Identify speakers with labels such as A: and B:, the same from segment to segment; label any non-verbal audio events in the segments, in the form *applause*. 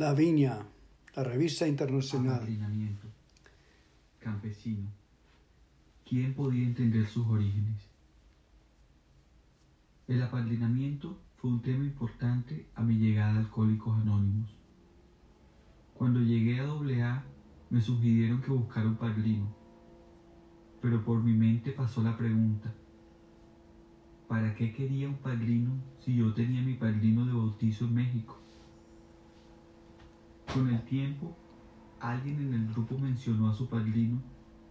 A: La Viña, la revista internacional.
B: Campesino. ¿Quién podía entender sus orígenes? El apadrinamiento fue un tema importante a mi llegada a Alcohólicos Anónimos. Cuando llegué a AA, me sugirieron que buscara un padrino, pero por mi mente pasó la pregunta, ¿para qué quería un padrino si yo tenía mi padrino de bautizo en México? Con el tiempo, alguien en el grupo mencionó a su padrino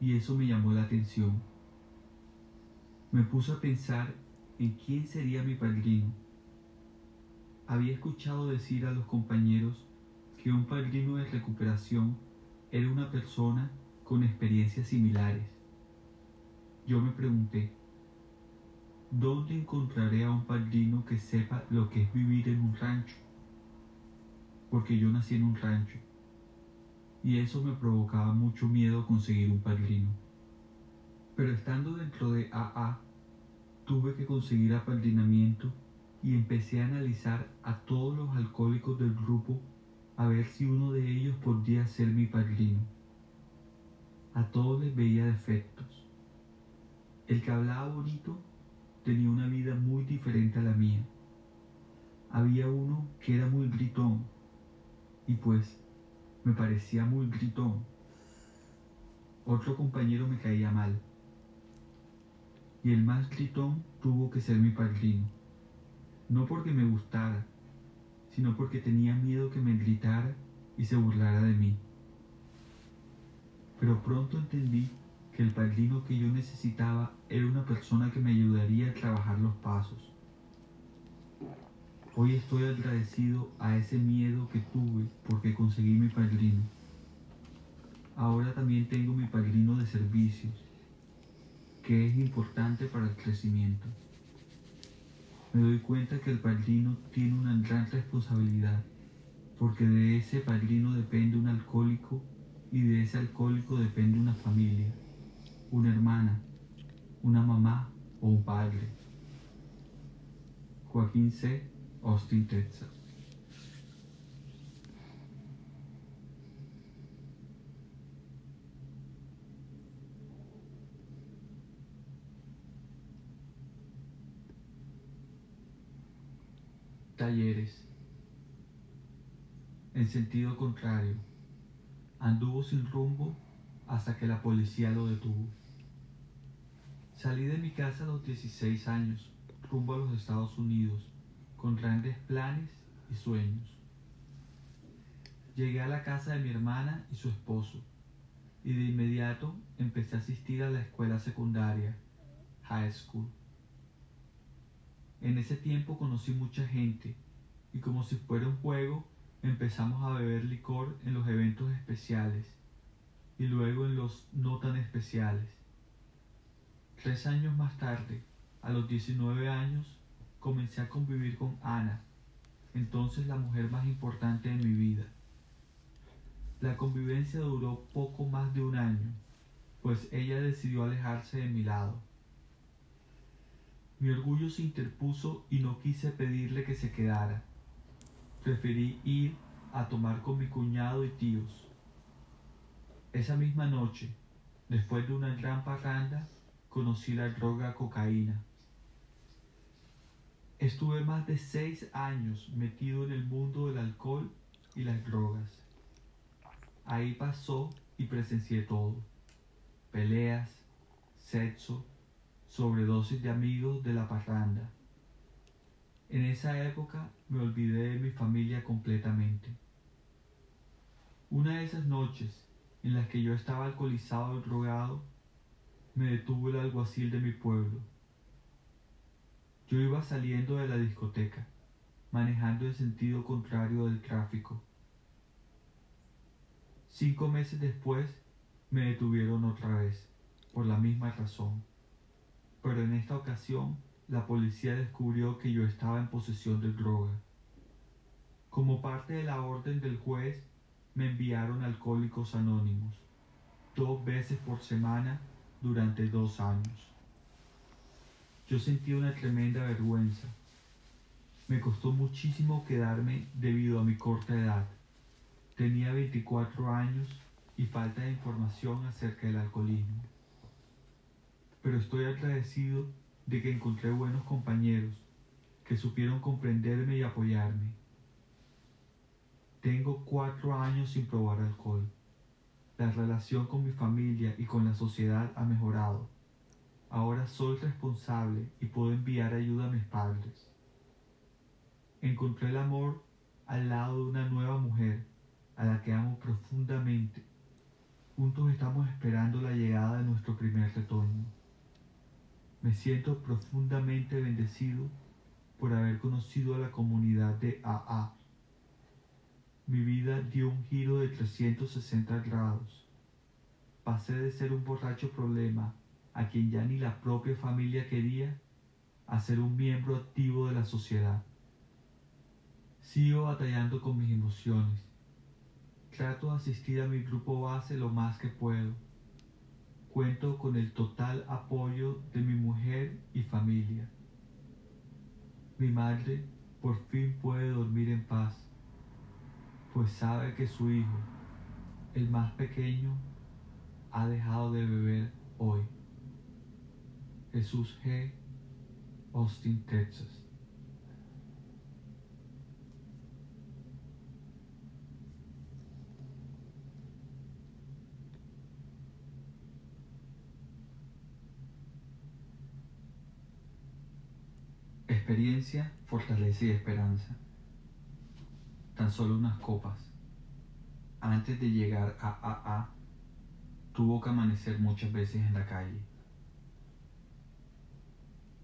B: y eso me llamó la atención. Me puse a pensar en quién sería mi padrino. Había escuchado decir a los compañeros que un padrino de recuperación era una persona con experiencias similares. Yo me pregunté, ¿dónde encontraré a un padrino que sepa lo que es vivir en un rancho? Porque yo nací en un rancho y eso me provocaba mucho miedo conseguir un padrino. Pero estando dentro de AA, tuve que conseguir apadrinamiento y empecé a analizar a todos los alcohólicos del grupo a ver si uno de ellos podría ser mi padrino. A todos les veía defectos. El que hablaba bonito tenía una vida muy diferente a la mía. Había uno que era muy gritón y pues me parecía muy gritón. Otro compañero me caía mal y el más gritón tuvo que ser mi padrino. No porque me gustara, sino porque tenía miedo que me gritara y se burlara de mí. Pero pronto entendí que el padrino que yo necesitaba era una persona que me ayudaría a trabajar los pasos. Hoy estoy agradecido a ese miedo que tuve porque conseguí mi padrino. Ahora también tengo mi padrino de servicios que es importante para el crecimiento. Me doy cuenta que el padrino tiene una gran responsabilidad, porque de ese padrino depende un alcohólico y de ese alcohólico depende una familia, una hermana, una mamá o un padre. Joaquín C. Austin, Texas. Talleres. En sentido contrario, anduvo sin rumbo hasta que la policía lo detuvo. Salí de mi casa a los 16 años, rumbo a los Estados Unidos, con grandes planes y sueños. Llegué a la casa de mi hermana y su esposo, y de inmediato empecé a asistir a la escuela secundaria, high school. En ese tiempo conocí mucha gente y como si fuera un juego empezamos a beber licor en los eventos especiales y luego en los no tan especiales. Tres años más tarde, a los 19 años, comencé a convivir con Ana, entonces la mujer más importante de mi vida. La convivencia duró poco más de un año, pues ella decidió alejarse de mi lado. Mi orgullo se interpuso y no quise pedirle que se quedara. Preferí ir a tomar con mi cuñado y tíos. Esa misma noche, después de una gran parranda, conocí la droga cocaína. Estuve más de seis años metido en el mundo del alcohol y las drogas. Ahí pasó y presencié todo. Peleas, sexo, sobredosis de amigos de la parranda. En esa época me olvidé de mi familia completamente. Una de esas noches en las que yo estaba alcoholizado y drogado, me detuvo el alguacil de mi pueblo. Yo iba saliendo de la discoteca, manejando en sentido contrario del tráfico. Cinco meses después me detuvieron otra vez, por la misma razón pero en esta ocasión la policía descubrió que yo estaba en posesión de droga. Como parte de la orden del juez, me enviaron alcohólicos anónimos, dos veces por semana durante dos años. Yo sentí una tremenda vergüenza. Me costó muchísimo quedarme debido a mi corta edad, Tenía 24 años y falta de información acerca del alcoholismo. Pero estoy agradecido de que encontré buenos compañeros que supieron comprenderme y apoyarme. Tengo cuatro años sin probar alcohol. La relación con mi familia y con la sociedad ha mejorado. Ahora soy responsable y puedo enviar ayuda a mis padres. Encontré el amor al lado de una nueva mujer a la que amo profundamente. Juntos estamos esperando la llegada de nuestro primer retoño. Me siento profundamente bendecido por haber conocido a la comunidad de AA mi vida dio un giro de 360 grados. Pasé de ser un borracho problema a quien ya ni la propia familia quería a ser un miembro activo de la sociedad. Sigo batallando con mis emociones. Trato de asistir a mi grupo base lo más que puedo. Cuento con el total apoyo de mi mujer y familia. Mi madre por fin puede dormir en paz pues sabe que su hijo, el más pequeño, ha dejado de beber hoy. Jesús G. Austin, Texas. Experiencia, fortaleza y esperanza tan solo unas copas. Antes de llegar a AA, tuvo que amanecer muchas veces en la calle.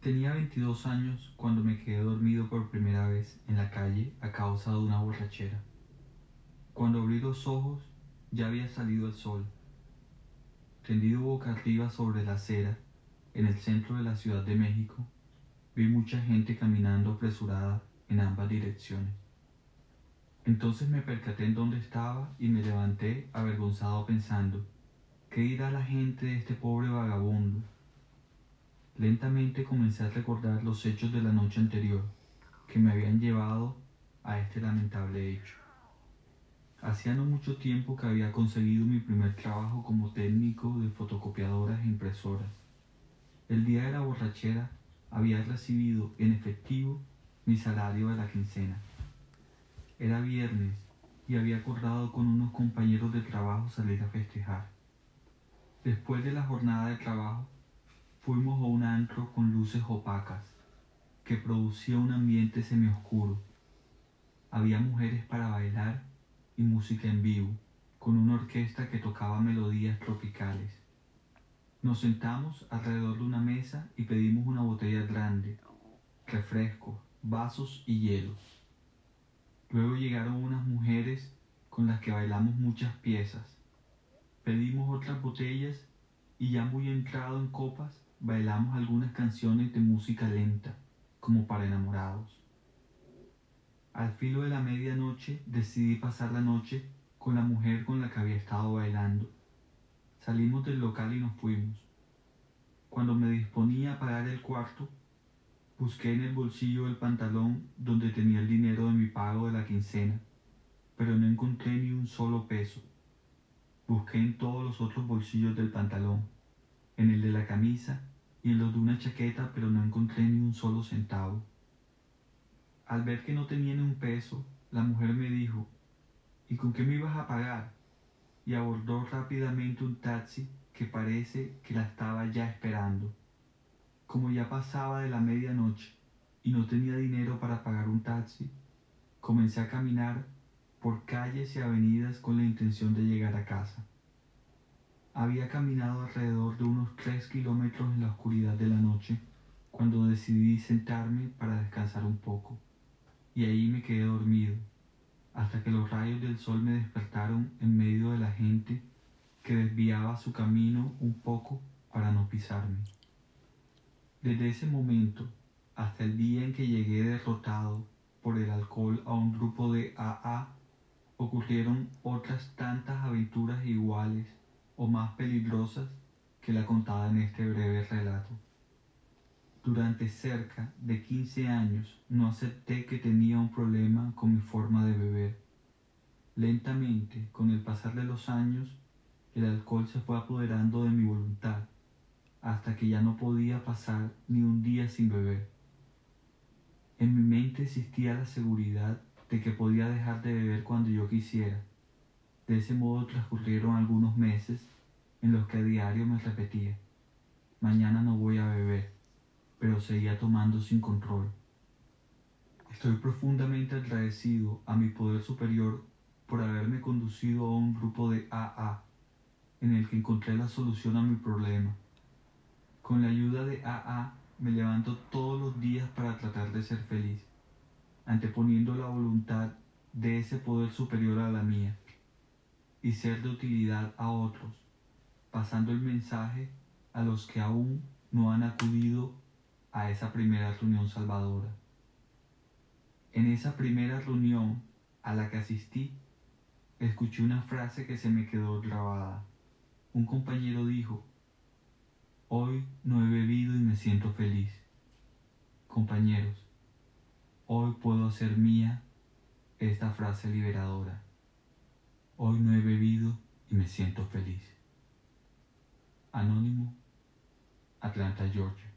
B: Tenía 22 años cuando me quedé dormido por primera vez en la calle a causa de una borrachera. Cuando abrí los ojos ya había salido el sol. Tendido boca arriba sobre la acera, en el centro de la Ciudad de México, vi mucha gente caminando apresurada en ambas direcciones. Entonces me percaté en dónde estaba y me levanté avergonzado pensando, ¿qué dirá la gente de este pobre vagabundo? Lentamente comencé a recordar los hechos de la noche anterior que me habían llevado a este lamentable hecho. Hacía no mucho tiempo que había conseguido mi primer trabajo como técnico de fotocopiadoras e impresoras. El día de la borrachera había recibido en efectivo mi salario de la quincena. Era viernes y había acordado con unos compañeros de trabajo salir a festejar. Después de la jornada de trabajo, fuimos a un antro con luces opacas, que producía un ambiente semioscuro. Había mujeres para bailar y música en vivo, con una orquesta que tocaba melodías tropicales. Nos sentamos alrededor de una mesa y pedimos una botella grande, refrescos, vasos y hielos. Luego llegaron unas mujeres con las que bailamos muchas piezas. Pedimos otras botellas y ya muy entrado en copas bailamos algunas canciones de música lenta, como para enamorados. Al filo de la medianoche decidí pasar la noche con la mujer con la que había estado bailando. Salimos del local y nos fuimos. Cuando me disponía a pagar el cuarto, Busqué en el bolsillo del pantalón donde tenía el dinero de mi pago de la quincena, pero no encontré ni un solo peso. Busqué en todos los otros bolsillos del pantalón, en el de la camisa y en los de una chaqueta, pero no encontré ni un solo centavo. Al ver que no tenía ni un peso, la mujer me dijo, ¿y con qué me ibas a pagar? Y abordó rápidamente un taxi que parece que la estaba ya esperando. Como ya pasaba de la medianoche y no tenía dinero para pagar un taxi, comencé a caminar por calles y avenidas con la intención de llegar a casa. Había caminado alrededor de unos tres kilómetros en la oscuridad de la noche cuando decidí sentarme para descansar un poco, y ahí me quedé dormido, hasta que los rayos del sol me despertaron en medio de la gente que desviaba su camino un poco para no pisarme. Desde ese momento hasta el día en que llegué derrotado por el alcohol a un grupo de AA, ocurrieron otras tantas aventuras iguales o más peligrosas que la contada en este breve relato. Durante cerca de 15 años no acepté que tenía un problema con mi forma de beber. Lentamente, con el pasar de los años, el alcohol se fue apoderando de mi voluntad, hasta que ya no podía pasar ni un día sin beber. En mi mente existía la seguridad de que podía dejar de beber cuando yo quisiera. De ese modo transcurrieron algunos meses en los que a diario me repetía, mañana no voy a beber, pero seguía tomando sin control. Estoy profundamente agradecido a mi poder superior por haberme conducido a un grupo de AA en el que encontré la solución a mi problema. Con la ayuda de AA me levanto todos los días para tratar de ser feliz, anteponiendo la voluntad de ese poder superior a la mía y ser de utilidad a otros, pasando el mensaje a los que aún no han acudido a esa primera reunión salvadora. En esa primera reunión a la que asistí, escuché una frase que se me quedó grabada. Un compañero dijo, hoy no he bebido y me siento feliz. Compañeros, hoy puedo hacer mía esta frase liberadora. Hoy no he bebido y me siento feliz. Anónimo, Atlanta, Georgia.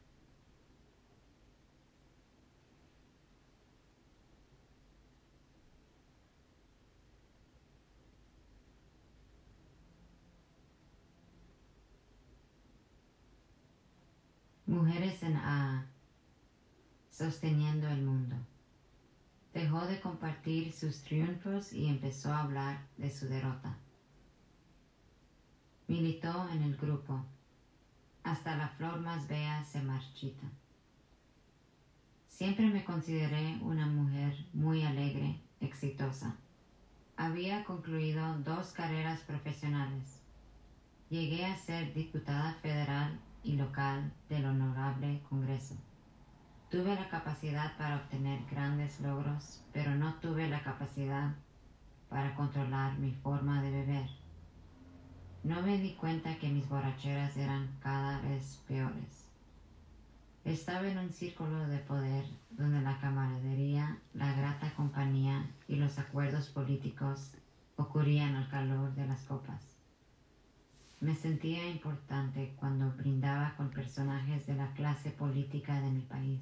C: Mujeres en A, sosteniendo el mundo. Dejó de compartir sus triunfos y empezó a hablar de su derrota. Militó en el grupo. Hasta la flor más bella se marchita. Siempre me consideré una mujer muy alegre, exitosa. Había concluido dos carreras profesionales. Llegué a ser diputada federal y local del Honorable Congreso. Tuve la capacidad para obtener grandes logros, pero no tuve la capacidad para controlar mi forma de beber. No me di cuenta que mis borracheras eran cada vez peores. Estaba en un círculo de poder donde la camaradería, la grata compañía y los acuerdos políticos ocurrían al calor de las copas. Me sentía importante cuando brindaba con personajes de la clase política de mi país.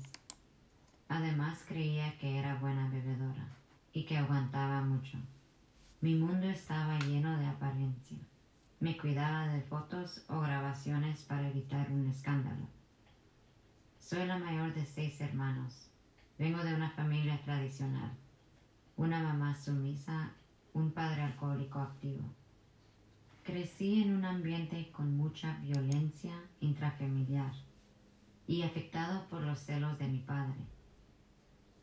C: Además creía que era buena bebedora y que aguantaba mucho. Mi mundo estaba lleno de apariencia. Me cuidaba de fotos o grabaciones para evitar un escándalo. Soy la mayor de seis hermanos. Vengo de una familia tradicional. Una mamá sumisa, un padre alcohólico activo. Crecí en un ambiente con mucha violencia intrafamiliar y afectado por los celos de mi padre.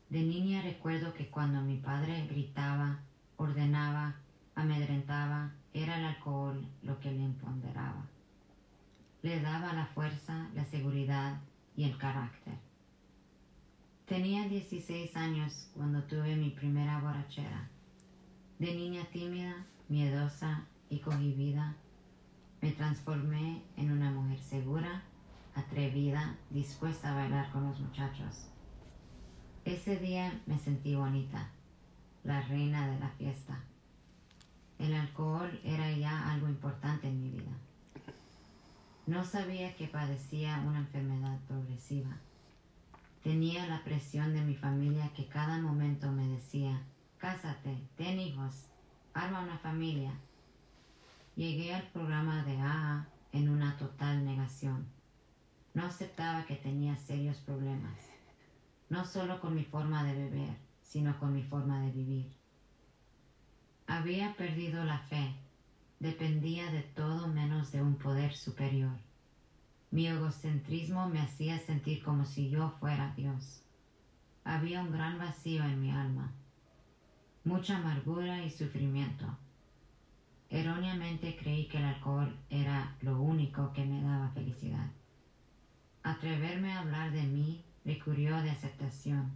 C: De niña recuerdo que cuando mi padre gritaba, ordenaba, amedrentaba, era el alcohol lo que le empoderaba. Le daba la fuerza, la seguridad y el carácter. Tenía 16 años cuando tuve mi primera borrachera. De niña tímida, miedosa y vida, me transformé en una mujer segura, atrevida, dispuesta a bailar con los muchachos. Ese día me sentí bonita, la reina de la fiesta. El alcohol era ya algo importante en mi vida. No sabía que padecía una enfermedad progresiva. Tenía la presión de mi familia que cada momento me decía, cásate, ten hijos, arma una familia, Llegué al programa de AA en una total negación. No aceptaba que tenía serios problemas, no solo con mi forma de beber, sino con mi forma de vivir. Había perdido la fe, dependía de todo menos de un poder superior. Mi egocentrismo me hacía sentir como si yo fuera Dios. Había un gran vacío en mi alma, mucha amargura y sufrimiento. Erróneamente creí que el alcohol era lo único que me daba felicidad. Atreverme a hablar de mí requirió de aceptación.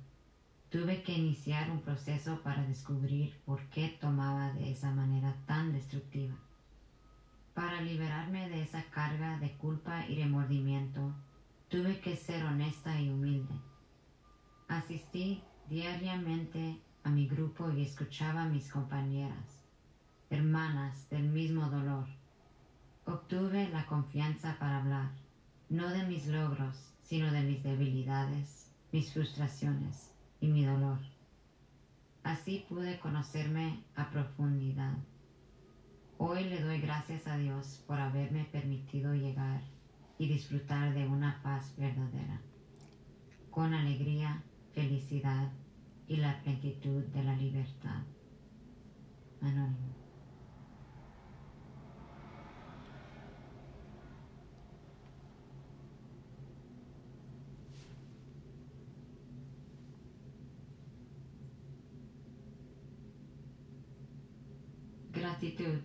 C: Tuve que iniciar un proceso para descubrir por qué tomaba de esa manera tan destructiva. Para liberarme de esa carga de culpa y remordimiento, tuve que ser honesta y humilde. Asistí diariamente a mi grupo y escuchaba a mis compañeras hermanas del mismo dolor. Obtuve la confianza para hablar, no de mis logros, sino de mis debilidades, mis frustraciones y mi dolor. Así pude conocerme a profundidad. Hoy le doy gracias a Dios por haberme permitido llegar y disfrutar de una paz verdadera, con alegría, felicidad y la plenitud de la libertad. Anónimo. Gratitud.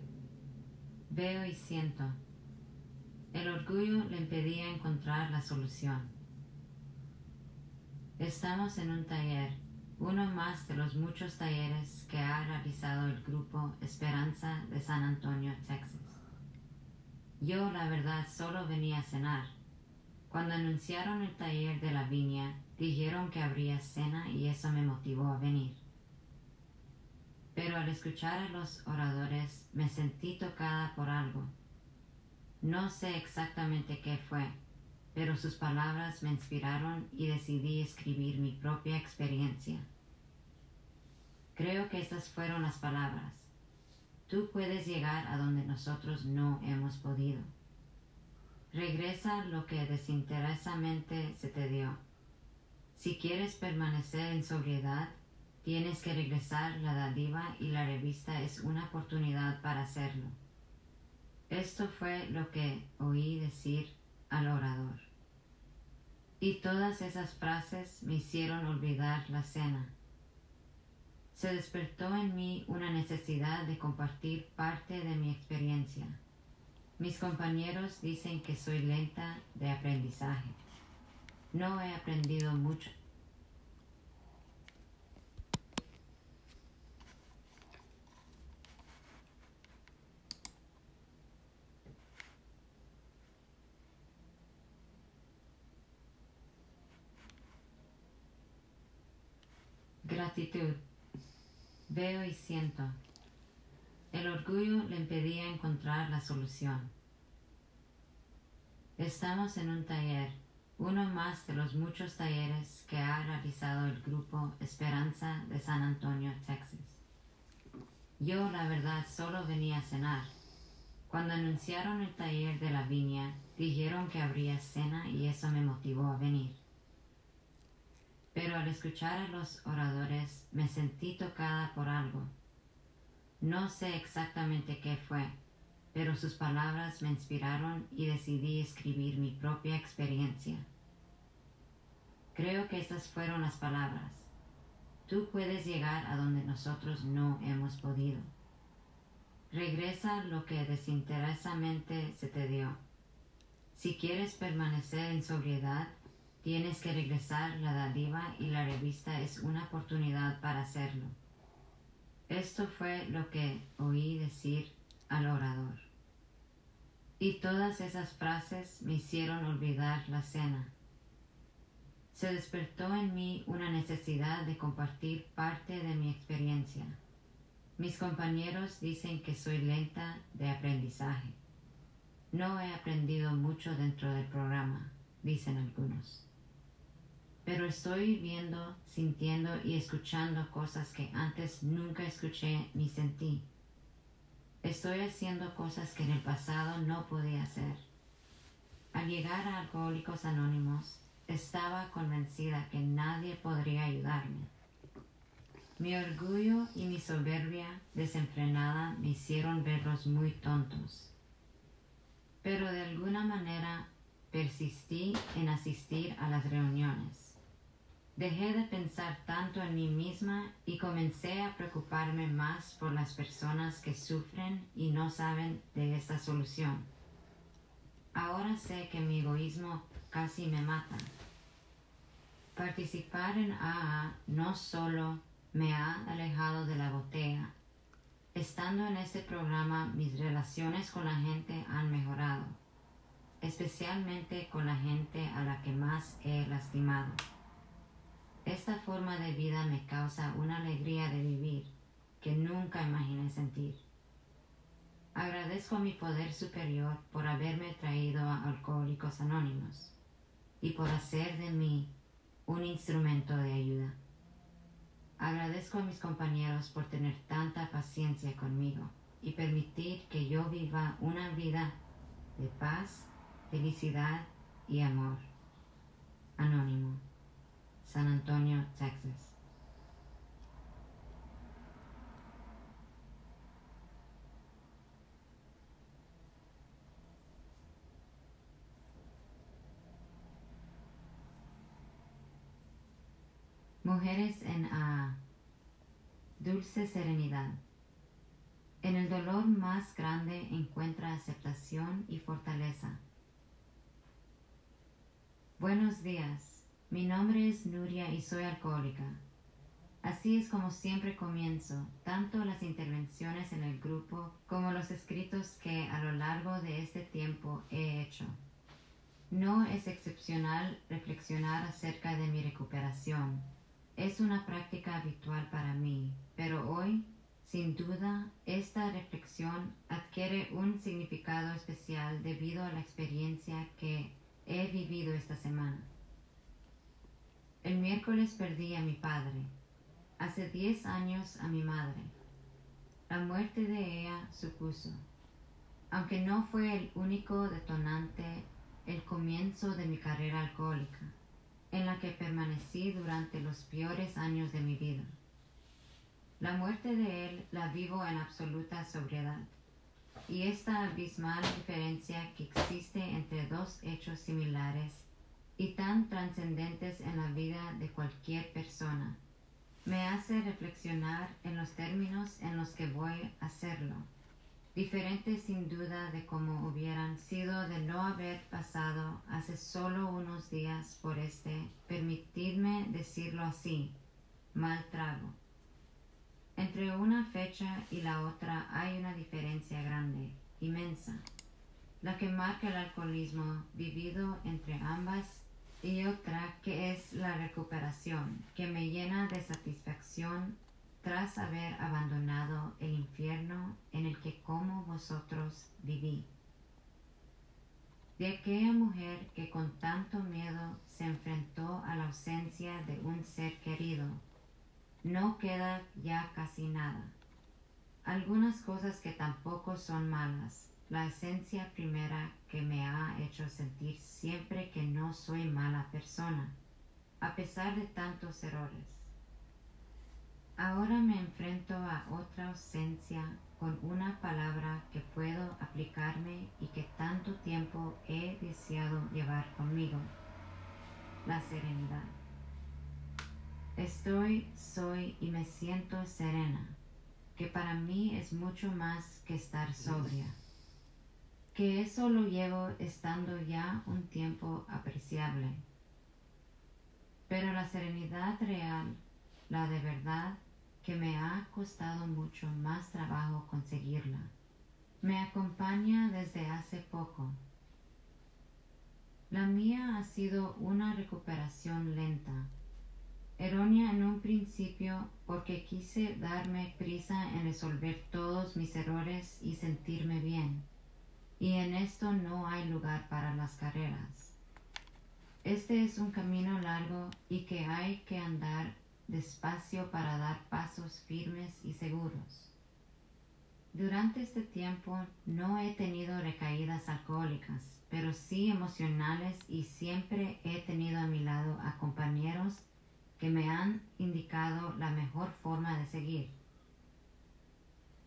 C: Veo y siento. El orgullo le impedía encontrar la solución. Estamos en un taller, uno más de los muchos talleres que ha realizado el grupo Esperanza de San Antonio, Texas. Yo, la verdad, solo venía a cenar. Cuando anunciaron el taller de la viña, dijeron que habría cena y eso me motivó a venir pero al escuchar a los oradores me sentí tocada por algo. No sé exactamente qué fue, pero sus palabras me inspiraron y decidí escribir mi propia experiencia. Creo que estas fueron las palabras. Tú puedes llegar a donde nosotros no hemos podido. Regresa lo que desinteresadamente se te dio. Si quieres permanecer en sobriedad, Tienes que regresar la dádiva y la revista es una oportunidad para hacerlo. Esto fue lo que oí decir al orador. Y todas esas frases me hicieron olvidar la cena. Se despertó en mí una necesidad de compartir parte de mi experiencia. Mis compañeros dicen que soy lenta de aprendizaje. No he aprendido mucho Gratitud. Veo y siento. El orgullo le impedía encontrar la solución. Estamos en un taller, uno más de los muchos talleres que ha realizado el grupo Esperanza de San Antonio, Texas. Yo, la verdad, solo venía a cenar. Cuando anunciaron el taller de la viña, dijeron que habría cena y eso me motivó a venir pero al escuchar a los oradores me sentí tocada por algo. No sé exactamente qué fue, pero sus palabras me inspiraron y decidí escribir mi propia experiencia. Creo que estas fueron las palabras. Tú puedes llegar a donde nosotros no hemos podido. Regresa lo que desinteresadamente se te dio. Si quieres permanecer en sobriedad, Tienes que regresar la dádiva y la revista es una oportunidad para hacerlo. Esto fue lo que oí decir al orador. Y todas esas frases me hicieron olvidar la cena. Se despertó en mí una necesidad de compartir parte de mi experiencia. Mis compañeros dicen que soy lenta de aprendizaje. No he aprendido mucho dentro del programa, dicen algunos pero estoy viendo, sintiendo y escuchando cosas que antes nunca escuché ni sentí. Estoy haciendo cosas que en el pasado no podía hacer. Al llegar a Alcohólicos Anónimos, estaba convencida que nadie podría ayudarme. Mi orgullo y mi soberbia desenfrenada me hicieron verlos muy tontos. Pero de alguna manera persistí en asistir a las reuniones. Dejé de pensar tanto en mí misma y comencé a preocuparme más por las personas que sufren y no saben de esta solución. Ahora sé que mi egoísmo casi me mata. Participar en AA no solo me ha alejado de la botella. Estando en este programa mis relaciones con la gente han mejorado, especialmente con la gente a la que más he lastimado. Esta forma de vida me causa una alegría de vivir que nunca imaginé sentir. Agradezco a mi poder superior por haberme traído a Alcohólicos Anónimos y por hacer de mí un instrumento de ayuda. Agradezco a mis compañeros por tener tanta paciencia conmigo y permitir que yo viva una vida de paz, felicidad y amor. Anónimo, San Antonio, Texas. Mujeres en A. Dulce serenidad. En el dolor más grande encuentra aceptación y fortaleza. Buenos días, mi nombre es Nuria y soy alcohólica. Así es como siempre comienzo, tanto las intervenciones en el grupo como los escritos que a lo largo de este tiempo he hecho. No es excepcional reflexionar acerca de mi recuperación es una práctica habitual para mí, pero hoy, sin duda, esta reflexión adquiere un significado especial debido a la experiencia que he vivido esta semana. El miércoles perdí a mi padre, hace diez años a mi madre. La muerte de ella supuso, aunque no fue el único detonante, el comienzo de mi carrera alcohólica en la que permanecí durante los peores años de mi vida. La muerte de él la vivo en absoluta sobriedad, y esta abismal diferencia que existe entre dos hechos similares y tan trascendentes en la vida de cualquier persona, me hace reflexionar en los términos en los que voy a hacerlo diferentes sin duda de cómo hubieran sido de no haber pasado hace solo unos días por este, permitidme decirlo así, mal trago. Entre una fecha y la otra hay una diferencia grande, inmensa, la que marca el alcoholismo vivido entre ambas y otra que es la recuperación, que me llena de satisfacción tras haber abandonado el infierno en el que como vosotros viví. De aquella mujer que con tanto miedo se enfrentó a la ausencia de un ser querido, no queda ya casi nada. Algunas cosas que tampoco son malas, la esencia primera sentir siempre que no soy mala persona, a pesar de tantos errores Ahora me enfrento a otra ausencia con una palabra que puedo aplicarme y que tanto tiempo he deseado llevar conmigo, la serenidad. Estoy, soy y me siento serena, que para mí es mucho más que estar sobria, que eso lo llevo estando ya un tiempo apreciable. Pero la serenidad real, la de verdad, que me ha costado mucho más trabajo conseguirla. Me acompaña desde hace poco. La mía ha sido una recuperación lenta, errónea en un principio porque quise darme prisa en resolver todos mis errores y sentirme bien, y en esto no hay lugar para las carreras. Este es un camino largo y que hay que andar despacio para dar pasos firmes y seguros. Durante este tiempo no he tenido recaídas alcohólicas, pero sí emocionales y siempre he tenido a mi lado a compañeros que me han indicado la mejor forma de seguir.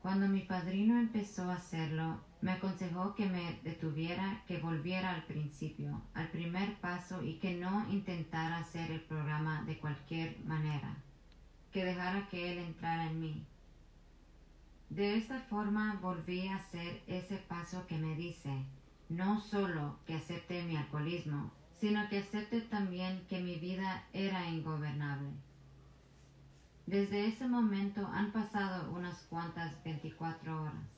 C: Cuando mi padrino empezó a hacerlo, me aconsejó que me detuviera, que volviera al principio, al primer paso y que no intentara hacer el programa de cualquier manera, que dejara que él entrara en mí. De esta forma volví a hacer ese paso que me dice, no solo que acepte mi alcoholismo, sino que acepte también que mi vida era ingobernable. Desde ese momento han pasado unas cuantas 24 horas.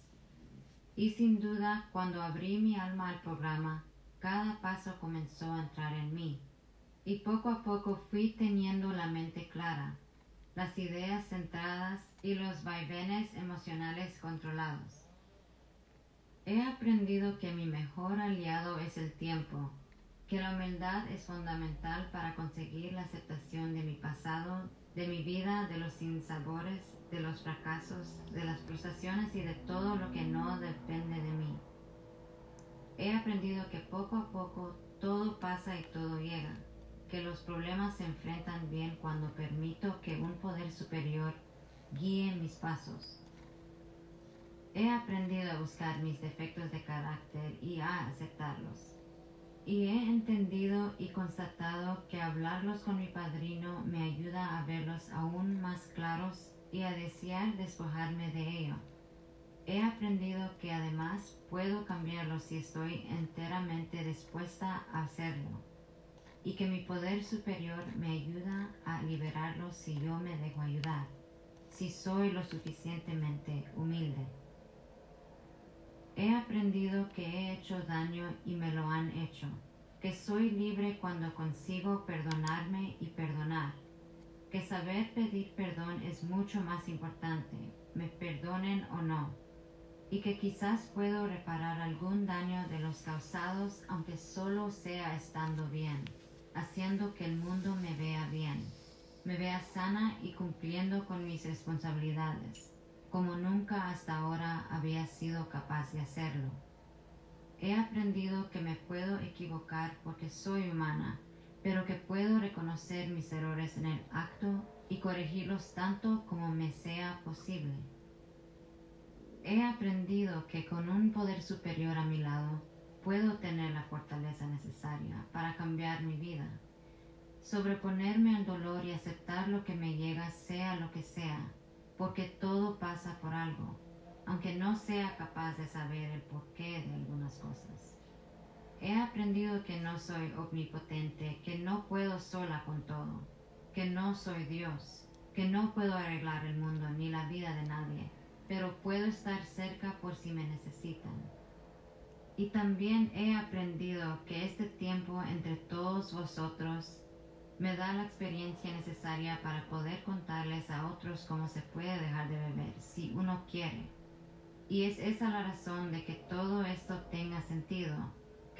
C: Y sin duda, cuando abrí mi alma al programa, cada paso comenzó a entrar en mí. Y poco a poco fui teniendo la mente clara, las ideas centradas y los vaivenes emocionales controlados. He aprendido que mi mejor aliado es el tiempo, que la humildad es fundamental para conseguir la aceptación de mi pasado, de mi vida, de los sinsabores, de los fracasos, de las frustraciones y de todo lo que no depende de mí. He aprendido que poco a poco todo pasa y todo llega, que los problemas se enfrentan bien cuando permito que un poder superior guíe mis pasos. He aprendido a buscar mis defectos de carácter y a aceptarlos. Y he entendido y constatado que hablarlos con mi padrino me ayuda a verlos aún más claros y a desear despojarme de ello. He aprendido que además puedo cambiarlo si estoy enteramente dispuesta a hacerlo y que mi poder superior me ayuda a liberarlo si yo me dejo ayudar, si soy lo suficientemente humilde. He aprendido que he hecho daño y me lo han hecho, que soy libre cuando consigo perdonarme y perdonar, que saber pedir perdón es mucho más importante, me perdonen o no y que quizás puedo reparar algún daño de los causados aunque solo sea estando bien, haciendo que el mundo me vea bien, me vea sana y cumpliendo con mis responsabilidades, como nunca hasta ahora había sido capaz de hacerlo. He aprendido que me puedo equivocar porque soy humana, pero que puedo reconocer mis errores en el acto y corregirlos tanto como me sea posible. He aprendido que con un poder superior a mi lado puedo tener la fortaleza necesaria para cambiar mi vida, sobreponerme al dolor y aceptar lo que me llega sea lo que sea, porque todo pasa por algo, aunque no sea capaz de saber el porqué de algunas cosas. He aprendido que no soy omnipotente, que no puedo sola con todo, que no soy Dios, que no puedo arreglar el mundo ni la vida de nadie pero puedo estar cerca por si me necesitan. Y también he aprendido que este tiempo entre todos vosotros me da la experiencia necesaria para poder contarles a otros cómo se puede dejar de beber si uno quiere. Y es esa la razón de que todo esto tenga sentido,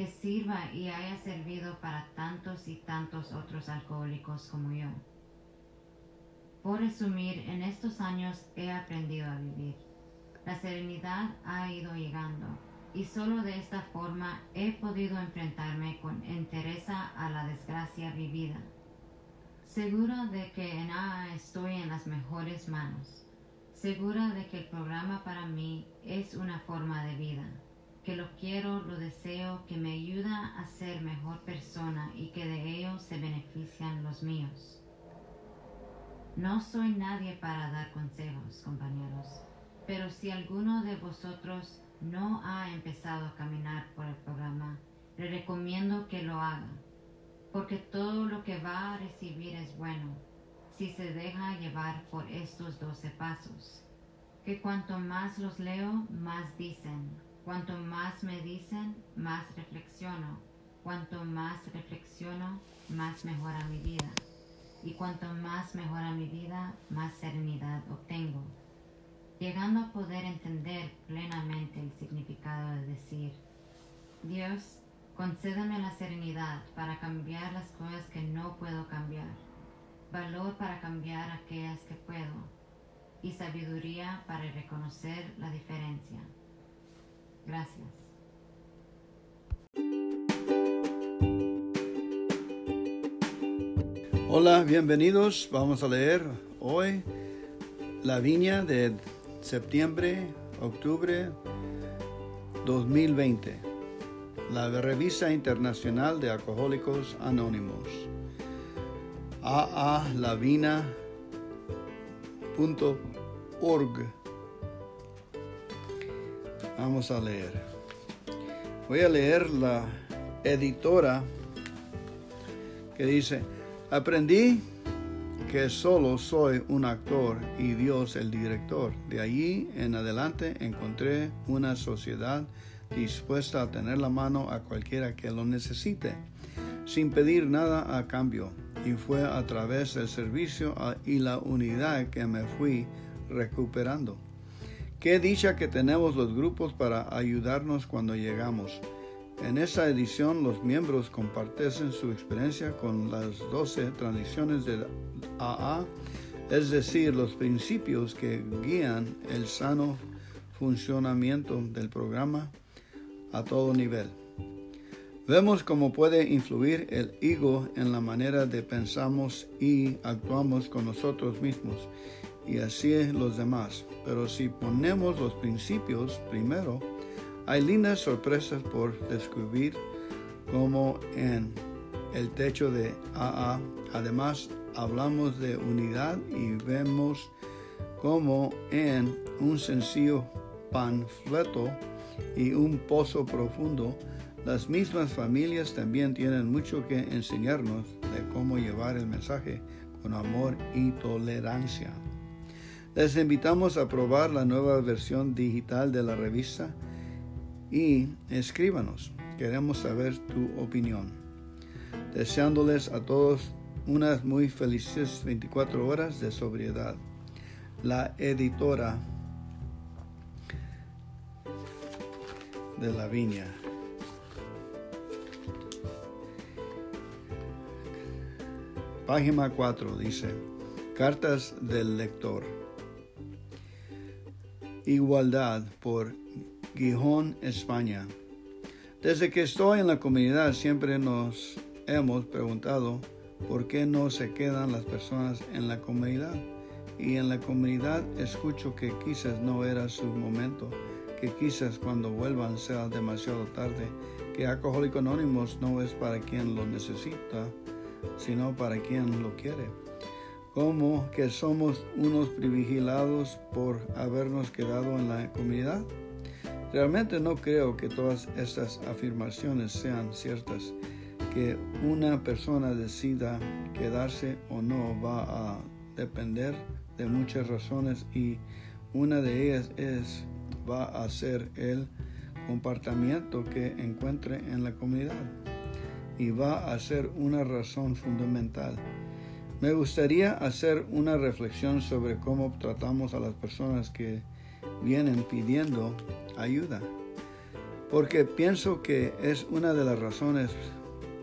C: que sirva y haya servido para tantos y tantos otros alcohólicos como yo. Por resumir, en estos años he aprendido a vivir. La serenidad ha ido llegando y solo de esta forma he podido enfrentarme con entereza a la desgracia vivida. Segura de que en AA estoy en las mejores manos. Segura de que el programa para mí es una forma de vida, que lo quiero, lo deseo, que me ayuda a ser mejor persona y que de ello se benefician los míos. No soy nadie para dar consejos, compañeros, pero si alguno de vosotros no ha empezado a caminar por el programa, le recomiendo que lo haga, porque todo lo que va a recibir es bueno si se deja llevar por estos doce pasos. Que cuanto más los leo, más dicen, cuanto más me dicen, más reflexiono, cuanto más reflexiono, más mejora mi vida. Y cuanto más mejora mi vida, más serenidad obtengo, llegando a poder entender plenamente el significado de decir, Dios, concédame la serenidad para cambiar las cosas que no puedo cambiar, valor para cambiar aquellas que puedo, y sabiduría para reconocer la diferencia. Gracias.
A: Hola, bienvenidos. Vamos a leer hoy la viña de septiembre, octubre 2020. La revista internacional de alcohólicos anónimos. aalavina.org. Vamos a leer. Voy a leer la editora que dice, Aprendí que solo soy un actor y Dios el director. De allí en adelante encontré una sociedad dispuesta a tener la mano a cualquiera que lo necesite, sin pedir nada a cambio. Y fue a través del servicio y la unidad que me fui recuperando. Qué dicha que tenemos los grupos para ayudarnos cuando llegamos. En esta edición los miembros comparten su experiencia con las 12 tradiciones de AA, es decir, los principios que guían el sano funcionamiento del programa a todo nivel. Vemos cómo puede influir el ego en la manera de pensamos y actuamos con nosotros mismos y así los demás. Pero si ponemos los principios primero, hay lindas sorpresas por descubrir como en el techo de AA. Además, hablamos de unidad y vemos como en un sencillo panfleto y un pozo profundo, las mismas familias también tienen mucho que enseñarnos de cómo llevar el mensaje con amor y tolerancia. Les invitamos a probar la nueva versión digital de la revista y escríbanos. Queremos saber tu opinión. Deseándoles a todos unas muy felices 24 horas de sobriedad. La editora de la viña. Página 4 dice, Cartas del lector. Igualdad por Gijón, España. Desde que estoy en la comunidad siempre nos hemos preguntado por qué no se quedan las personas en la comunidad. Y en la comunidad escucho que quizás no era su momento, que quizás cuando vuelvan sea demasiado tarde, que Alcohólico Anónimos no es para quien lo necesita, sino para quien lo quiere como que somos unos privilegiados por habernos quedado en la comunidad? Realmente no creo que todas estas afirmaciones sean ciertas. Que una persona decida quedarse o no va a depender de muchas razones y una de ellas es va a ser el comportamiento que encuentre en la comunidad y va a ser una razón fundamental. Me gustaría hacer una reflexión sobre cómo tratamos a las personas que vienen pidiendo ayuda, porque pienso que es una de las razones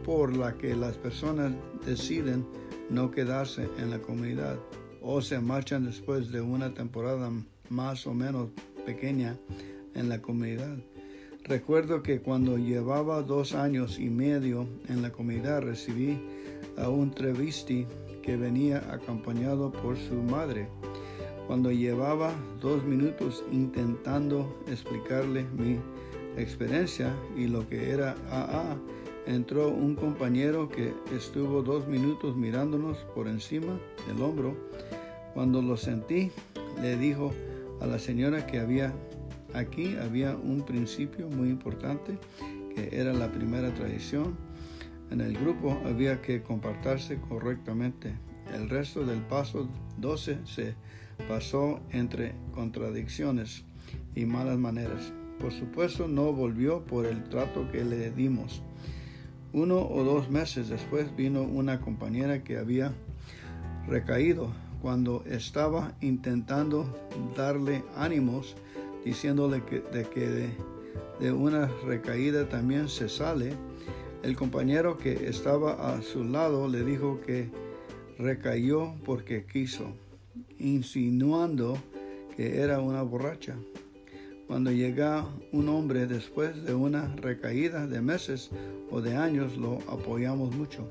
A: por la que las personas deciden no quedarse en la comunidad o se marchan después de una temporada más o menos pequeña en la comunidad. Recuerdo que cuando llevaba dos años y medio en la comunidad recibí a un trevisti que venía acompañado por su madre. Cuando llevaba dos minutos intentando explicarle mi experiencia y lo que era AA, entró un compañero que estuvo dos minutos mirándonos por encima del hombro. Cuando lo sentí, le dijo a la señora que había aquí había un principio muy importante que era la primera tradición en el grupo había que comportarse correctamente. El resto del paso 12 se pasó entre contradicciones y malas maneras. Por supuesto no volvió por el trato que le dimos. Uno o dos meses después vino una compañera que había recaído cuando estaba intentando darle ánimos, diciéndole que de que de una recaída también se sale el compañero que estaba a su lado le dijo que recayó porque quiso, insinuando que era una borracha. Cuando llega un hombre después de una recaída de meses o de años, lo apoyamos mucho.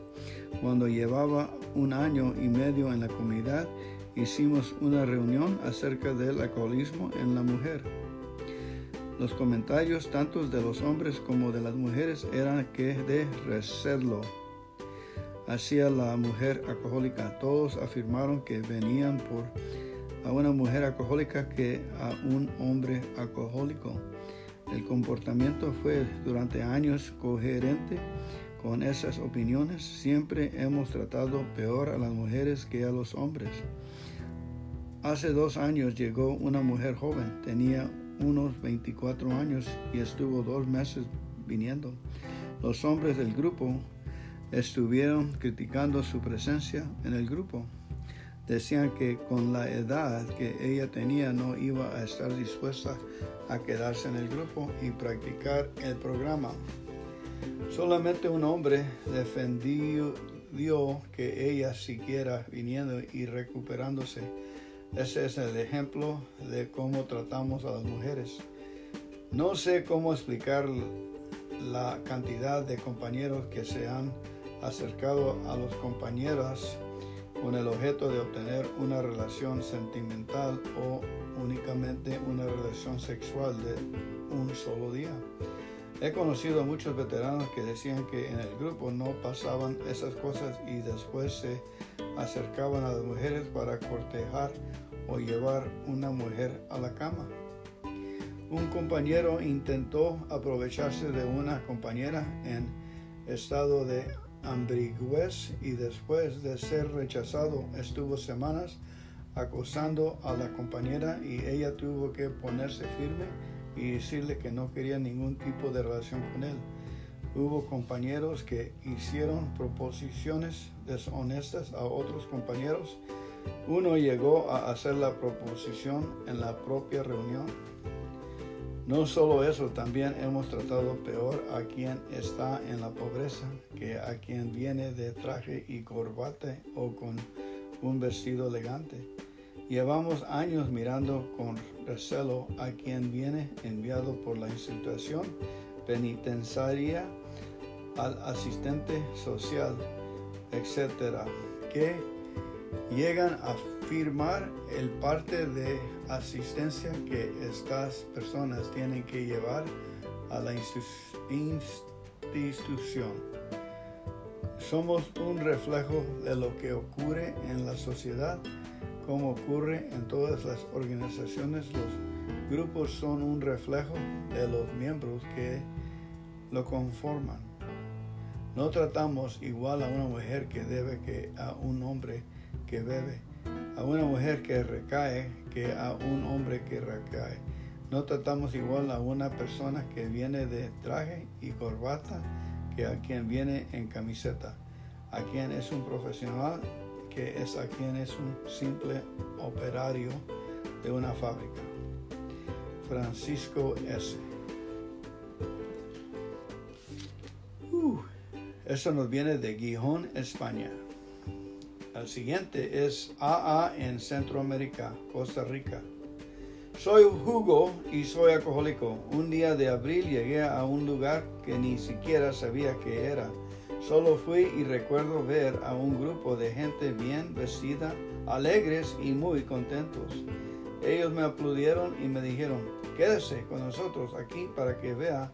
A: Cuando llevaba un año y medio en la comunidad, hicimos una reunión acerca del alcoholismo en la mujer. Los comentarios tanto de los hombres como de las mujeres eran que de recelo hacia la mujer alcohólica. Todos afirmaron que venían por a una mujer alcohólica que a un hombre alcohólico. El comportamiento fue durante años coherente con esas opiniones. Siempre hemos tratado peor a las mujeres que a los hombres. Hace dos años llegó una mujer joven, tenía unos 24 años y estuvo dos meses viniendo. Los hombres del grupo estuvieron criticando su presencia en el grupo. decían que con la edad que ella tenía no iba a estar dispuesta a quedarse en el grupo y practicar el programa. Solamente un hombre defendió que ella siguiera viniendo y recuperándose. Ese es el ejemplo de cómo tratamos a las mujeres. No sé cómo explicar la cantidad de compañeros que se han acercado a los compañeras con el objeto de obtener una relación sentimental o únicamente una relación sexual de un solo día. He conocido a muchos veteranos que decían que en el grupo no pasaban esas cosas y después se acercaban a las mujeres para cortejar o llevar una mujer a la cama. Un compañero intentó aprovecharse de una compañera en estado de ambigüez y después de ser rechazado estuvo semanas acosando a la compañera y ella tuvo que ponerse firme y decirle que no quería ningún tipo de relación con él. Hubo compañeros que hicieron proposiciones deshonestas a otros compañeros. Uno llegó a hacer la proposición en la propia reunión. No solo eso, también hemos tratado peor a quien está en la pobreza que a quien viene de traje y corbata o con un vestido elegante. Llevamos años mirando con recelo a quien viene enviado por la institución penitenciaria, al asistente social, etcétera, que llegan a firmar el parte de asistencia que estas personas tienen que llevar a la institución. Somos un reflejo de lo que ocurre en la sociedad, como ocurre en todas las organizaciones. Los grupos son un reflejo de los miembros que lo conforman. No tratamos igual a una mujer que debe que a un hombre que bebe, a una mujer que recae que a un hombre que recae. No tratamos igual a una persona que viene de traje y corbata que a quien viene en camiseta, a quien es un profesional es a quien es un simple operario de una fábrica. Francisco S. Uh, eso nos viene de Gijón, España. El siguiente es AA en Centroamérica, Costa Rica. Soy Hugo y soy alcohólico. Un día de abril llegué a un lugar que ni siquiera sabía que era. Solo fui y recuerdo ver a un grupo de gente bien vestida, alegres y muy contentos. Ellos me aplaudieron y me dijeron, quédese con nosotros aquí para que vea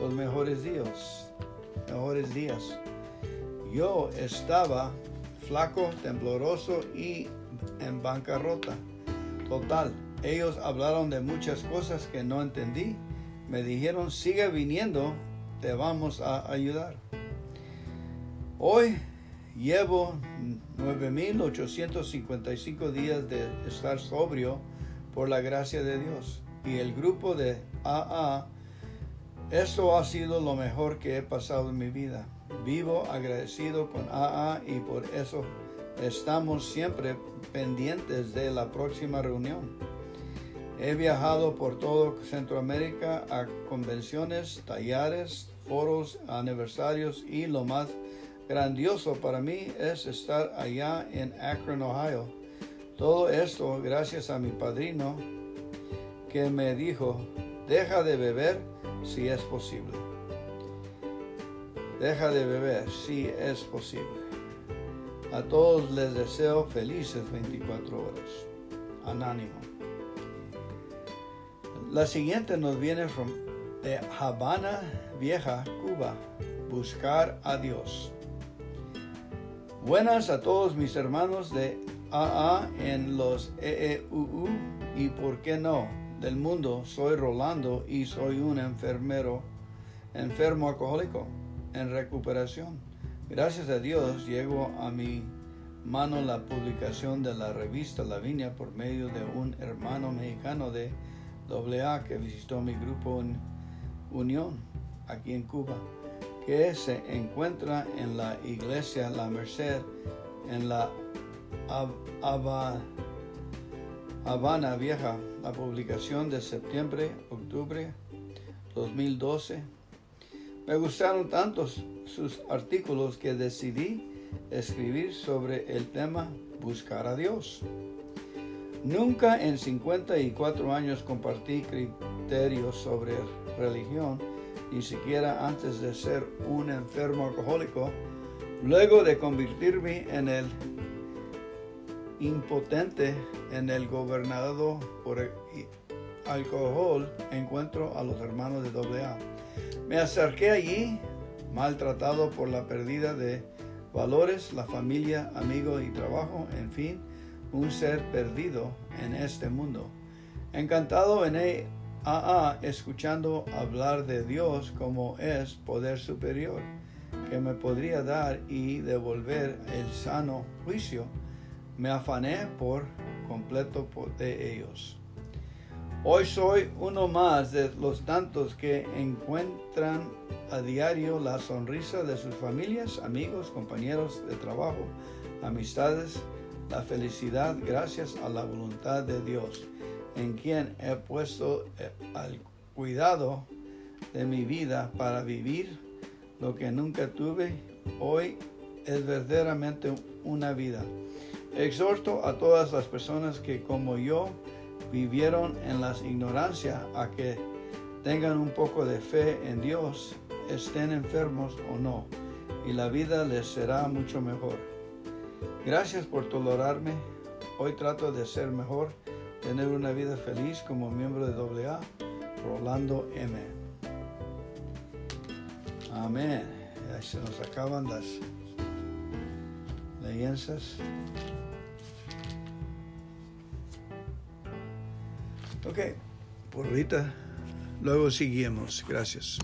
A: los mejores días. Mejores días. Yo estaba flaco, tembloroso y en bancarrota. Total, ellos hablaron de muchas cosas que no entendí. Me dijeron, sigue viniendo, te vamos a ayudar. Hoy llevo 9.855 días de estar sobrio por la gracia de Dios. Y el grupo de AA, esto ha sido lo mejor que he pasado en mi vida. Vivo agradecido con AA y por eso estamos siempre pendientes de la próxima reunión. He viajado por todo Centroamérica a convenciones, talleres, foros, aniversarios y lo más grandioso para mí es estar allá en Akron, Ohio. Todo esto gracias a mi padrino que me dijo, deja de beber si es posible. Deja de beber si es posible. A todos les deseo felices 24 horas. Anónimo. La siguiente nos viene de Habana Vieja, Cuba. Buscar a Dios. Buenas a todos mis hermanos de AA en los EEUU y por qué no del mundo. Soy Rolando y soy un enfermero, enfermo alcohólico en recuperación. Gracias a Dios llegó a mi mano la publicación de la revista La Viña por medio de un hermano mexicano de AA que visitó mi grupo en Unión aquí en Cuba, que se encuentra en la iglesia La Merced en la Habana Vieja, la publicación de septiembre, octubre 2012. Me gustaron tantos sus artículos que decidí escribir sobre el tema Buscar a Dios. Nunca en 54 años compartí criterios sobre religión, ni siquiera antes de ser un enfermo alcohólico. Luego de convertirme en el impotente en el gobernador por alcohol, encuentro a los hermanos de AA. Me acerqué allí, maltratado por la pérdida de valores, la familia, amigos y trabajo, en fin, un ser perdido en este mundo. Encantado en Escuchando hablar de Dios como es poder superior que me podría dar y devolver el sano juicio, me afané por completo de ellos. Hoy soy uno más de los tantos que encuentran a diario la sonrisa de sus familias, amigos, compañeros de trabajo, amistades, la felicidad gracias a la voluntad de Dios, en quien he puesto eh, al cuidado de mi vida para vivir lo que nunca tuve. Hoy es verdaderamente una vida. Exhorto a todas las personas que como yo vivieron en la ignorancia a que tengan un poco de fe en Dios, estén enfermos o no, y la vida les será mucho mejor. Gracias por tolerarme. Hoy trato de ser mejor, tener una vida feliz como miembro de AA, Rolando M. Amén. Ahí se nos acaban las leyendas. Ok, por ahorita, luego seguimos. Gracias.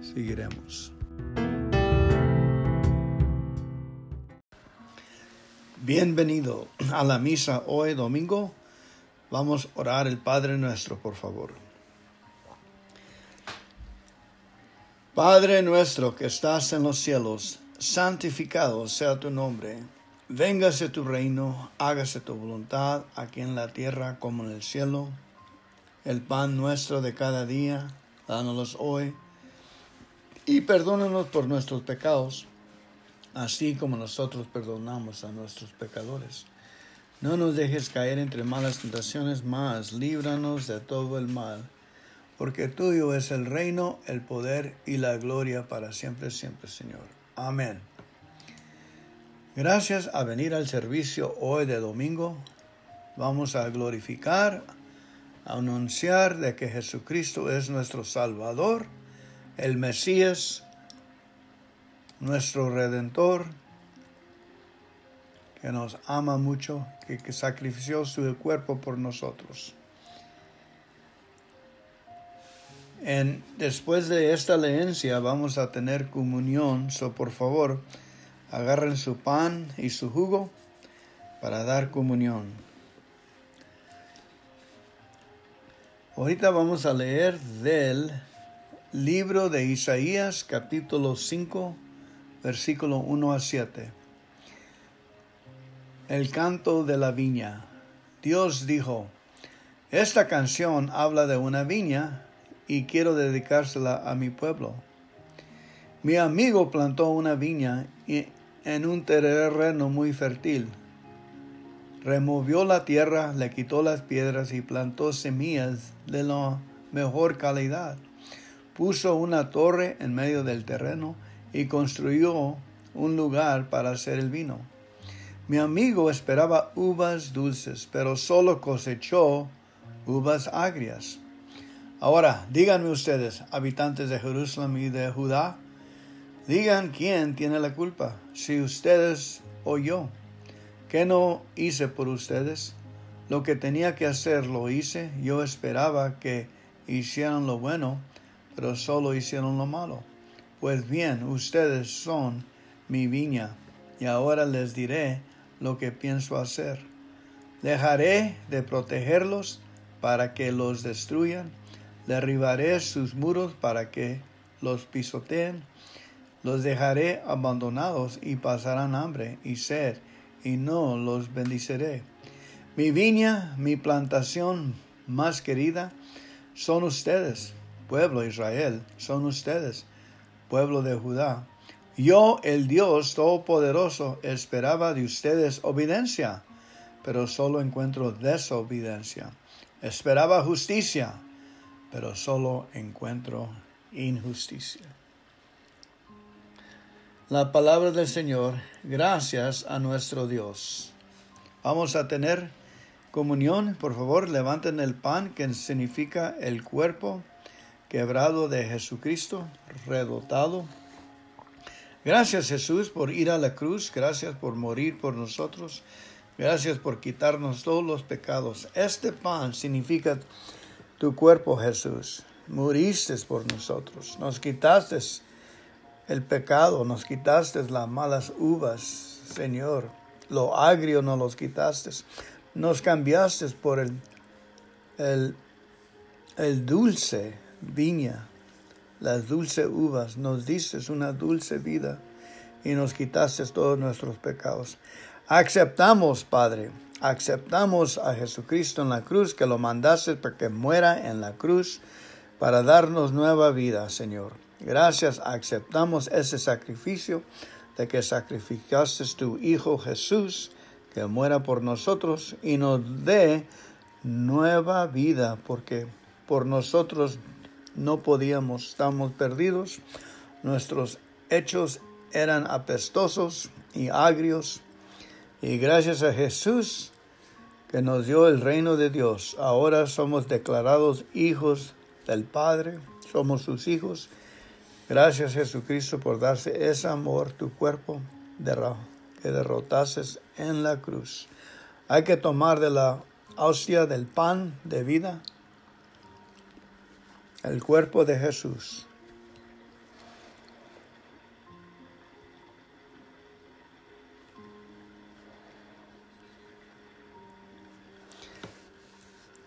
A: Seguiremos. Bienvenido a la misa hoy domingo. Vamos a orar el Padre nuestro, por favor. Padre nuestro que estás en los cielos, santificado sea tu nombre Véngase tu reino, hágase tu voluntad, aquí en la tierra como en el cielo. El pan nuestro de cada día, dánoslo hoy. Y perdónanos por nuestros pecados, así como nosotros perdonamos a nuestros pecadores. No nos dejes caer entre malas tentaciones, más líbranos de todo el mal, porque tuyo es el reino, el poder y la gloria para siempre, siempre, Señor. Amén. Gracias a venir al servicio hoy de domingo, vamos a glorificar, a anunciar de que Jesucristo es nuestro Salvador, el Mesías, nuestro Redentor, que nos ama mucho, que, que sacrificó su cuerpo por nosotros. Después de esta leencia vamos a tener comunión, so por favor, agarren su pan y su jugo para dar comunión. Ahorita vamos a leer del libro de Isaías capítulo 5 versículo 1 a 7. El canto de la viña. Dios dijo, esta canción habla de una viña y quiero dedicársela a mi pueblo. Mi amigo plantó una viña en un terreno muy fértil. Removió la tierra, le quitó las piedras y plantó semillas de la mejor calidad. Puso una torre en medio del terreno y construyó un lugar para hacer el vino. Mi amigo esperaba uvas dulces, pero solo cosechó uvas agrias. Ahora, díganme ustedes, habitantes de Jerusalén y de Judá, Digan quién tiene la culpa, si ustedes o yo. ¿Qué no hice por ustedes? Lo que tenía que hacer lo hice. Yo esperaba que hicieran lo bueno, pero solo hicieron lo malo. Pues bien, ustedes son mi viña, y ahora les diré lo que pienso hacer. Dejaré de protegerlos para que los destruyan, derribaré sus muros para que los pisoteen los dejaré abandonados y pasarán hambre y sed, y no los bendiciré. Mi viña, mi plantación más querida, son ustedes, pueblo Israel, son ustedes, pueblo de Judá. Yo, el Dios Todopoderoso, esperaba de ustedes obediencia, pero solo encuentro desobediencia. Esperaba justicia, pero solo encuentro injusticia. La palabra del Señor, gracias a nuestro Dios. Vamos a tener comunión. Por favor, levanten el pan que significa el cuerpo quebrado de Jesucristo, redotado. Gracias Jesús por ir a la cruz, gracias por morir por nosotros, gracias por quitarnos todos los pecados. Este pan significa tu cuerpo Jesús, moriste por nosotros, nos quitaste el pecado, nos quitaste las malas uvas, Señor, lo agrio nos los quitaste, nos cambiaste por el, el, el dulce viña, las dulces uvas, nos dices una dulce vida y nos quitaste todos nuestros pecados. Aceptamos, Padre, aceptamos a Jesucristo en la cruz, que lo mandaste para que muera en la cruz, para darnos nueva vida, Señor. Gracias, aceptamos ese sacrificio de que sacrificaste tu Hijo Jesús, que muera por nosotros y nos dé nueva vida, porque por nosotros no podíamos, estamos perdidos, nuestros hechos eran apestosos y agrios, y gracias a Jesús que nos dio el reino de Dios, ahora somos declarados hijos del Padre, somos sus hijos. Gracias Jesucristo por darse ese amor, tu cuerpo que derrotases en la cruz. Hay que tomar de la hostia del pan de vida el cuerpo de Jesús.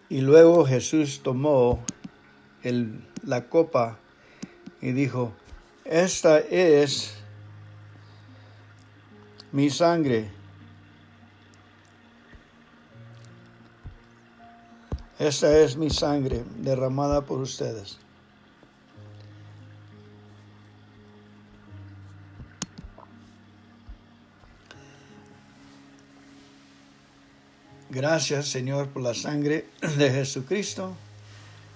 A: Y luego Jesús tomó el, la copa y dijo, esta es mi sangre Esta es mi sangre derramada por ustedes. Gracias Señor por la sangre de Jesucristo.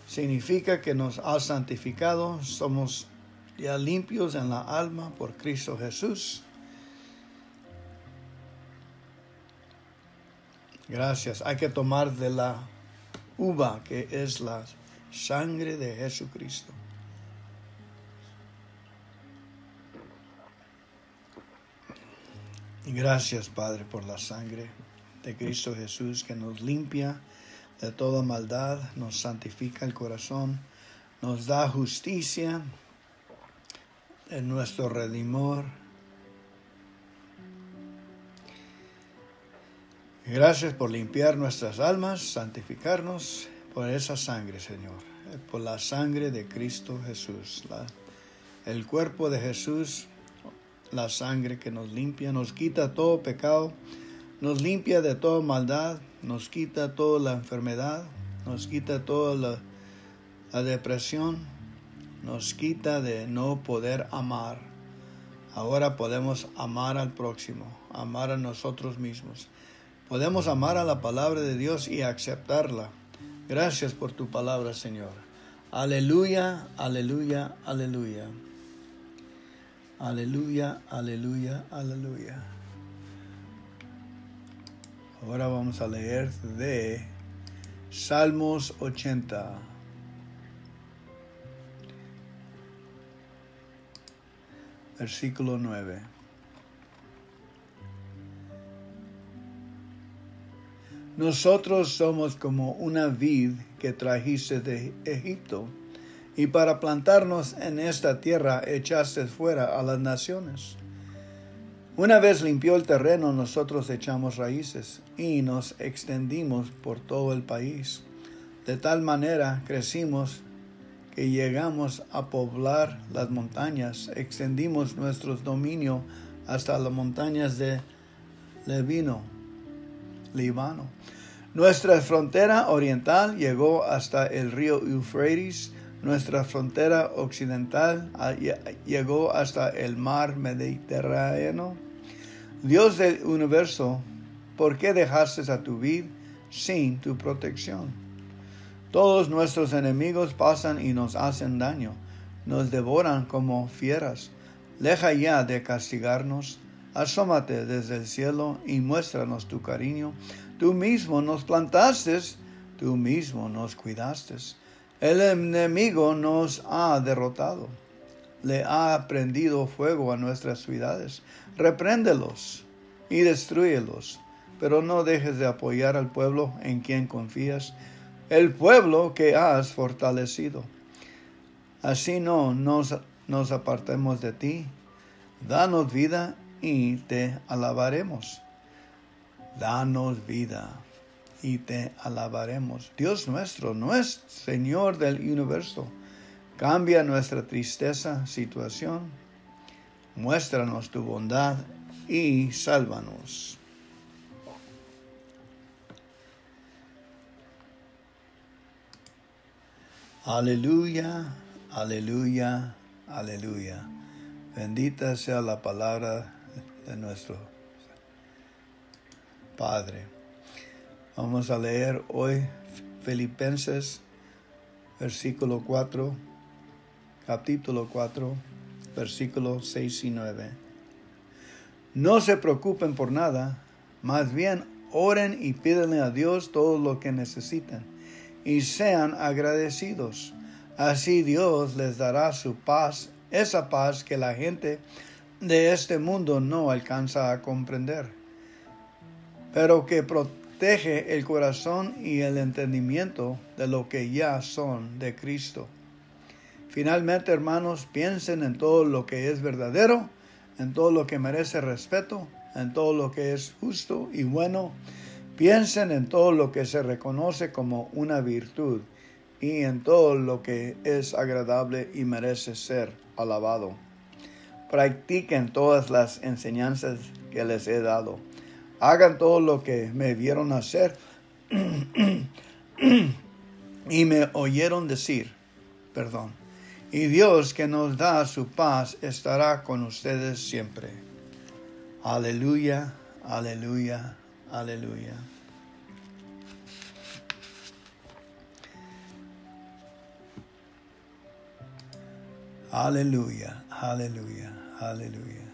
A: Significa que nos ha santificado, somos ya limpios en la alma por Cristo Jesús. Gracias. Hay que tomar de la uva que es la sangre de Jesucristo. Gracias, Padre, por la sangre de Cristo Jesús que nos limpia de toda maldad, nos santifica el corazón, nos da justicia en nuestro redimor. Gracias por limpiar nuestras almas, santificarnos por esa sangre, Señor, por la sangre de Cristo Jesús, el cuerpo de Jesús, la sangre que nos limpia, nos quita todo pecado, nos limpia de toda maldad, nos quita toda la enfermedad, nos quita toda la, la depresión, nos quita de no poder amar. Ahora podemos amar al próximo, amar a nosotros mismos. Podemos amar a la palabra de Dios y aceptarla. Gracias por tu palabra, Señor. Aleluya, aleluya, aleluya. Aleluya, aleluya, aleluya. Ahora vamos a leer de Salmos 80. Versículo 9. Nosotros somos como una vid que trajiste de Egipto, y para plantarnos en esta tierra echaste fuera a las naciones. Una vez limpió el terreno, nosotros echamos raíces y nos extendimos por todo el país. De tal manera crecimos que llegamos a poblar las montañas, extendimos nuestro dominio hasta las montañas de Levino, Líbano. Nuestra frontera oriental llegó hasta el río Eufrates. Nuestra frontera occidental llegó hasta el mar Mediterráneo. Dios del universo, ¿por qué dejaste a tu vida sin tu protección? Todos nuestros enemigos pasan y nos hacen daño, nos devoran como fieras. Deja ya de castigarnos, asómate desde el cielo y muéstranos tu cariño. Tú mismo nos plantaste, tú mismo nos cuidaste. El enemigo nos ha derrotado, le ha prendido fuego a nuestras ciudades. Repréndelos y destruyelos, pero no dejes de apoyar al pueblo en quien confías, el pueblo que has fortalecido. Así no nos nos apartemos de ti. Danos vida y te alabaremos. Danos vida y te alabaremos. Dios nuestro, nuestro Señor del universo, cambia nuestra tristeza situación. Muéstranos tu bondad y sálvanos. Aleluya, aleluya, Aleluya. Bendita sea la palabra de nuestro Padre. Vamos a leer hoy Filipenses, versículo 4, capítulo 4, versículos 6 y 9. No se preocupen por nada, más bien oren y pídenle a Dios todo lo que necesiten y sean agradecidos Así Dios les dará su paz, esa paz que la gente de este mundo no alcanza a comprender, pero que protege el corazón y el entendimiento de lo que ya son de Cristo. Finalmente, hermanos, piensen en todo lo que es verdadero, en todo lo que merece respeto, en todo lo que es justo y bueno. Piensen en todo lo que se reconoce como una virtud y en todo lo que es agradable y merece ser alabado. Practiquen todas las enseñanzas que les he dado. Hagan todo lo que me vieron hacer *clears throat* y me oyeron decir. Perdón. Y Dios que nos da su paz estará con ustedes siempre. Aleluya, aleluya, aleluya. Aleluya, aleluya, aleluya.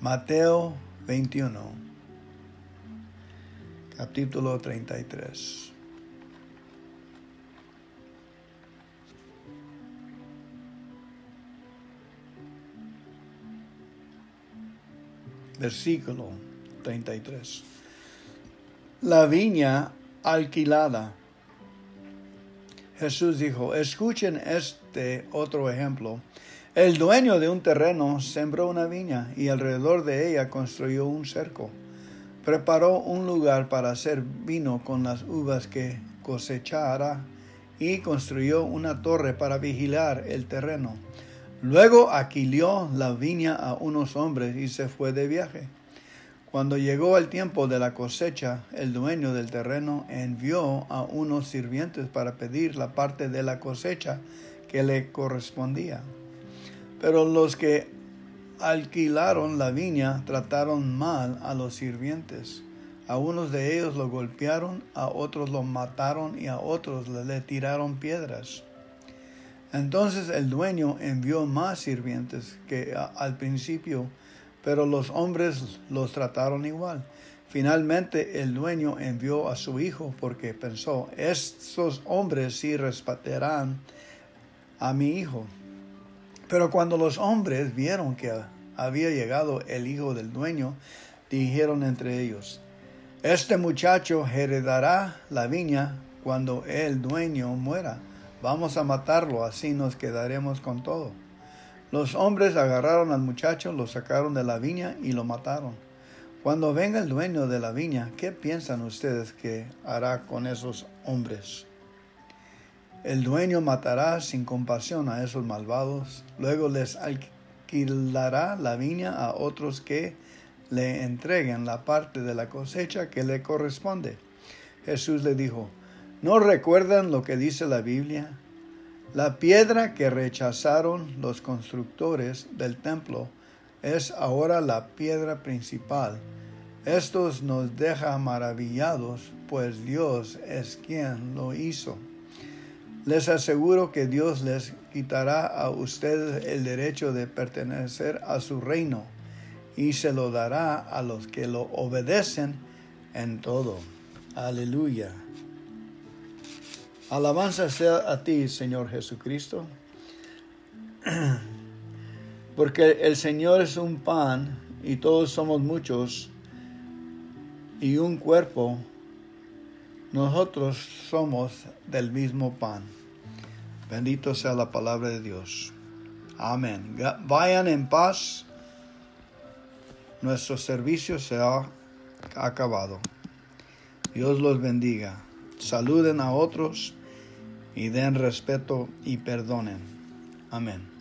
A: Mateo 21, capítulo 33. Versículo 33. La viña alquilada Jesús dijo, escuchen este otro ejemplo. El dueño de un terreno sembró una viña y alrededor de ella construyó un cerco. Preparó un lugar para hacer vino con las uvas que cosechara y construyó una torre para vigilar el terreno. Luego alquiló la viña a unos hombres y se fue de viaje. Cuando llegó el tiempo de la cosecha, el dueño del terreno envió a unos sirvientes para pedir la parte de la cosecha que le correspondía. Pero los que alquilaron la viña trataron mal a los sirvientes. A unos de ellos lo golpearon, a otros lo mataron y a otros le tiraron piedras. Entonces el dueño envió más sirvientes que al principio pero los hombres los trataron igual. Finalmente el dueño envió a su hijo porque pensó, estos hombres sí respetarán a mi hijo. Pero cuando los hombres vieron que había llegado el hijo del dueño, dijeron entre ellos, este muchacho heredará la viña cuando el dueño muera. Vamos a matarlo, así nos quedaremos con todo. Los hombres agarraron al muchacho, lo sacaron de la viña y lo mataron. Cuando venga el dueño de la viña, ¿qué piensan ustedes que hará con esos hombres? El dueño matará sin compasión a esos malvados, luego les alquilará la viña a otros que le entreguen la parte de la cosecha que le corresponde. Jesús le dijo, ¿no recuerdan lo que dice la Biblia? La piedra que rechazaron los constructores del templo es ahora la piedra principal. Esto nos deja maravillados, pues Dios es quien lo hizo. Les aseguro que Dios les quitará a ustedes el derecho de pertenecer a su reino y se lo dará a los que lo obedecen en todo. Aleluya. Alabanza sea a ti, Señor Jesucristo, porque el Señor es un pan y todos somos muchos y un cuerpo, nosotros somos del mismo pan. Bendito sea la palabra de Dios. Amén. Vayan en paz. Nuestro servicio se ha acabado. Dios los bendiga. Saluden a otros y den respeto y perdonen. Amén.